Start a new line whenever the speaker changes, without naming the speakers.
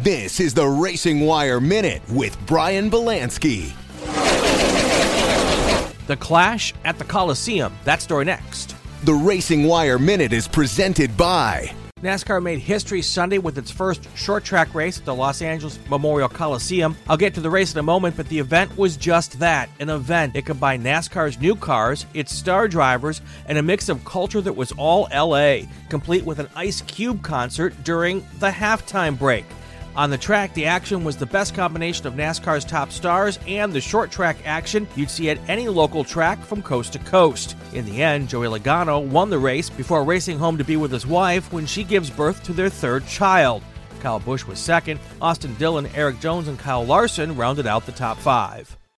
This is the Racing Wire Minute with Brian Belansky.
The clash at the Coliseum. That story next.
The Racing Wire Minute is presented by
NASCAR made history Sunday with its first short track race at the Los Angeles Memorial Coliseum. I'll get to the race in a moment, but the event was just that an event. It combined NASCAR's new cars, its star drivers, and a mix of culture that was all LA, complete with an Ice Cube concert during the halftime break. On the track, the action was the best combination of NASCAR's top stars and the short track action you'd see at any local track from coast to coast. In the end, Joey Logano won the race before racing home to be with his wife when she gives birth to their third child. Kyle Busch was second, Austin Dillon, Erik Jones, and Kyle Larson rounded out the top five.